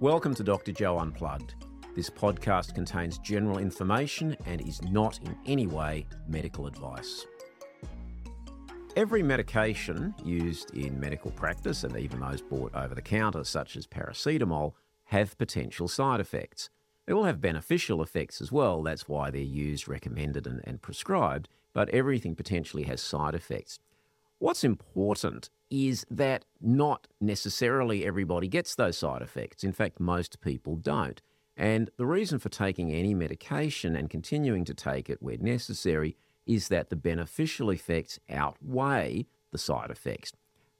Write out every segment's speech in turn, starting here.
Welcome to Dr. Joe Unplugged. This podcast contains general information and is not in any way medical advice. Every medication used in medical practice, and even those bought over the counter, such as paracetamol, have potential side effects. They all have beneficial effects as well, that's why they're used, recommended, and, and prescribed, but everything potentially has side effects. What's important is that not necessarily everybody gets those side effects. In fact, most people don't. And the reason for taking any medication and continuing to take it where necessary is that the beneficial effects outweigh the side effects.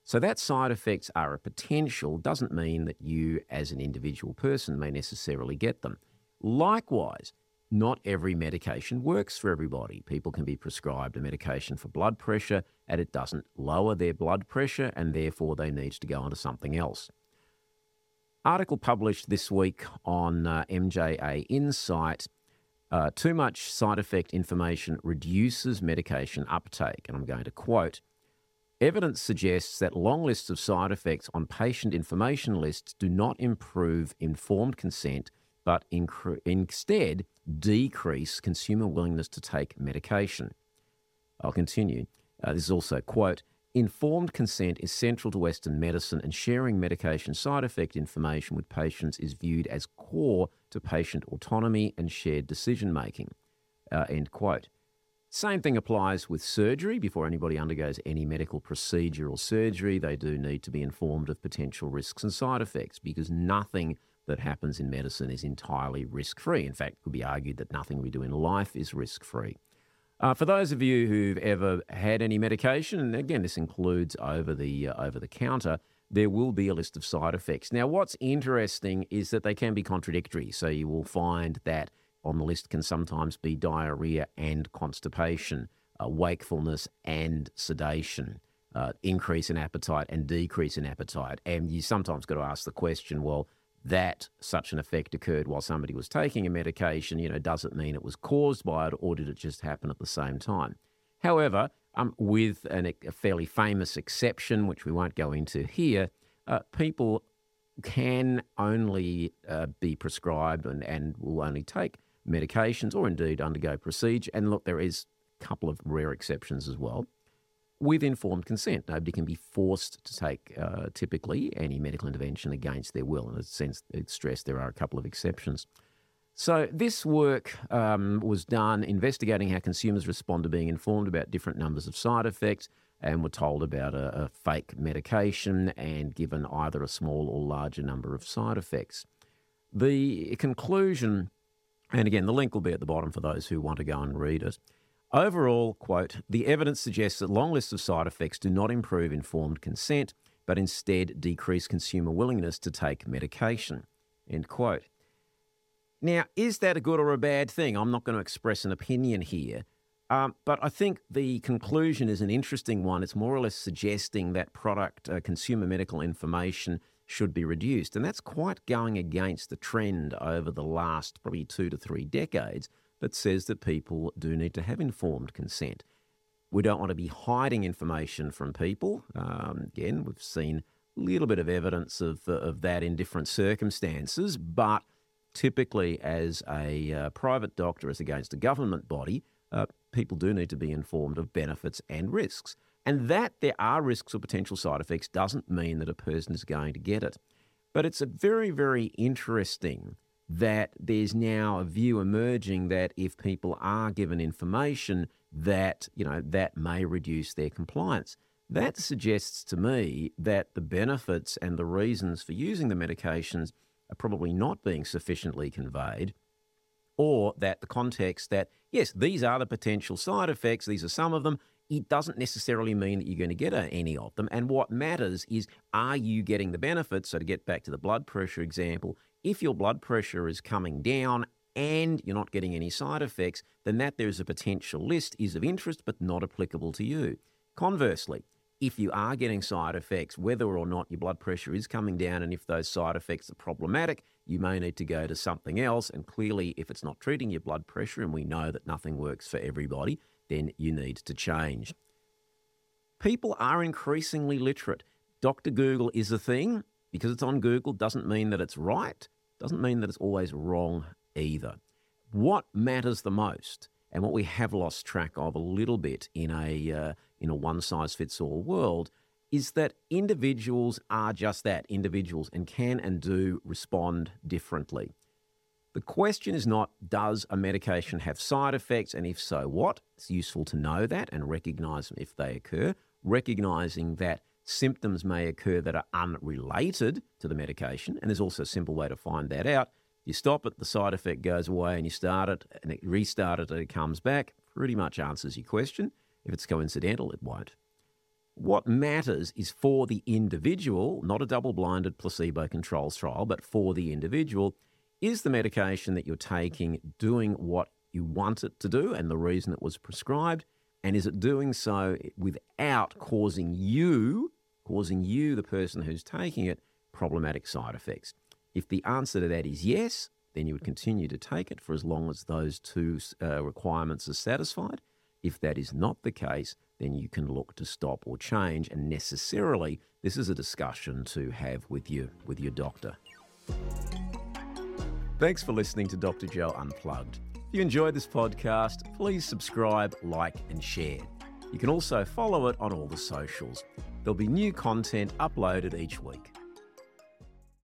So that side effects are a potential doesn't mean that you as an individual person may necessarily get them. Likewise, not every medication works for everybody. People can be prescribed a medication for blood pressure and it doesn't lower their blood pressure and therefore they need to go on to something else. Article published this week on uh, MJA Insight. Uh, too much side effect information reduces medication uptake. And I'm going to quote Evidence suggests that long lists of side effects on patient information lists do not improve informed consent, but incre- instead decrease consumer willingness to take medication. I'll continue. Uh, this is also, quote, informed consent is central to Western medicine, and sharing medication side effect information with patients is viewed as core to patient autonomy and shared decision making. Uh, end quote. Same thing applies with surgery. Before anybody undergoes any medical procedure or surgery, they do need to be informed of potential risks and side effects because nothing that happens in medicine is entirely risk free. In fact, it could be argued that nothing we do in life is risk free. Uh, for those of you who've ever had any medication, and again, this includes over the uh, over the counter, there will be a list of side effects. Now, what's interesting is that they can be contradictory. So you will find that on the list can sometimes be diarrhea and constipation, uh, wakefulness and sedation, uh, increase in appetite and decrease in appetite. And you sometimes got to ask the question, well, that such an effect occurred while somebody was taking a medication, you know, doesn't mean it was caused by it, or did it just happen at the same time? However, um, with an, a fairly famous exception, which we won't go into here, uh, people can only uh, be prescribed and, and will only take medications or indeed undergo procedure. And look, there is a couple of rare exceptions as well with informed consent. Nobody can be forced to take uh, typically any medical intervention against their will. In a sense, it's stressed there are a couple of exceptions. So, this work um, was done investigating how consumers respond to being informed about different numbers of side effects and were told about a, a fake medication and given either a small or larger number of side effects. The conclusion, and again, the link will be at the bottom for those who want to go and read it Overall, quote, the evidence suggests that long lists of side effects do not improve informed consent, but instead decrease consumer willingness to take medication, end quote. Now, is that a good or a bad thing? I'm not going to express an opinion here. Um, but I think the conclusion is an interesting one. It's more or less suggesting that product uh, consumer medical information should be reduced. And that's quite going against the trend over the last probably two to three decades that says that people do need to have informed consent. We don't want to be hiding information from people. Um, again, we've seen a little bit of evidence of, uh, of that in different circumstances, but typically, as a uh, private doctor, as against a government body, uh, people do need to be informed of benefits and risks. And that there are risks or potential side effects doesn't mean that a person is going to get it. But it's a very, very interesting that there's now a view emerging that if people are given information that you know that may reduce their compliance. That suggests to me that the benefits and the reasons for using the medications are probably not being sufficiently conveyed or that the context that yes these are the potential side effects these are some of them it doesn't necessarily mean that you're going to get any of them. And what matters is are you getting the benefits? So to get back to the blood pressure example if your blood pressure is coming down and you're not getting any side effects, then that there's a potential list is of interest but not applicable to you. Conversely, if you are getting side effects, whether or not your blood pressure is coming down, and if those side effects are problematic, you may need to go to something else. And clearly, if it's not treating your blood pressure, and we know that nothing works for everybody, then you need to change. People are increasingly literate. Dr. Google is a thing because it's on Google doesn't mean that it's right, doesn't mean that it's always wrong either. What matters the most, and what we have lost track of a little bit in a uh, in a one size fits all world, is that individuals are just that individuals and can and do respond differently. The question is not does a medication have side effects, and if so, what? It's useful to know that and recognize them if they occur, recognizing that symptoms may occur that are unrelated to the medication. And there's also a simple way to find that out. You stop it, the side effect goes away, and you start it, and it restart it, and it comes back. Pretty much answers your question. If it's coincidental, it won't. What matters is for the individual, not a double blinded placebo controls trial, but for the individual, is the medication that you're taking doing what you want it to do and the reason it was prescribed? And is it doing so without causing you, causing you, the person who's taking it, problematic side effects? If the answer to that is yes, then you would continue to take it for as long as those two uh, requirements are satisfied. If that is not the case, then you can look to stop or change. And necessarily, this is a discussion to have with you with your doctor. Thanks for listening to Dr. Joe Unplugged. If you enjoyed this podcast, please subscribe, like, and share. You can also follow it on all the socials. There'll be new content uploaded each week.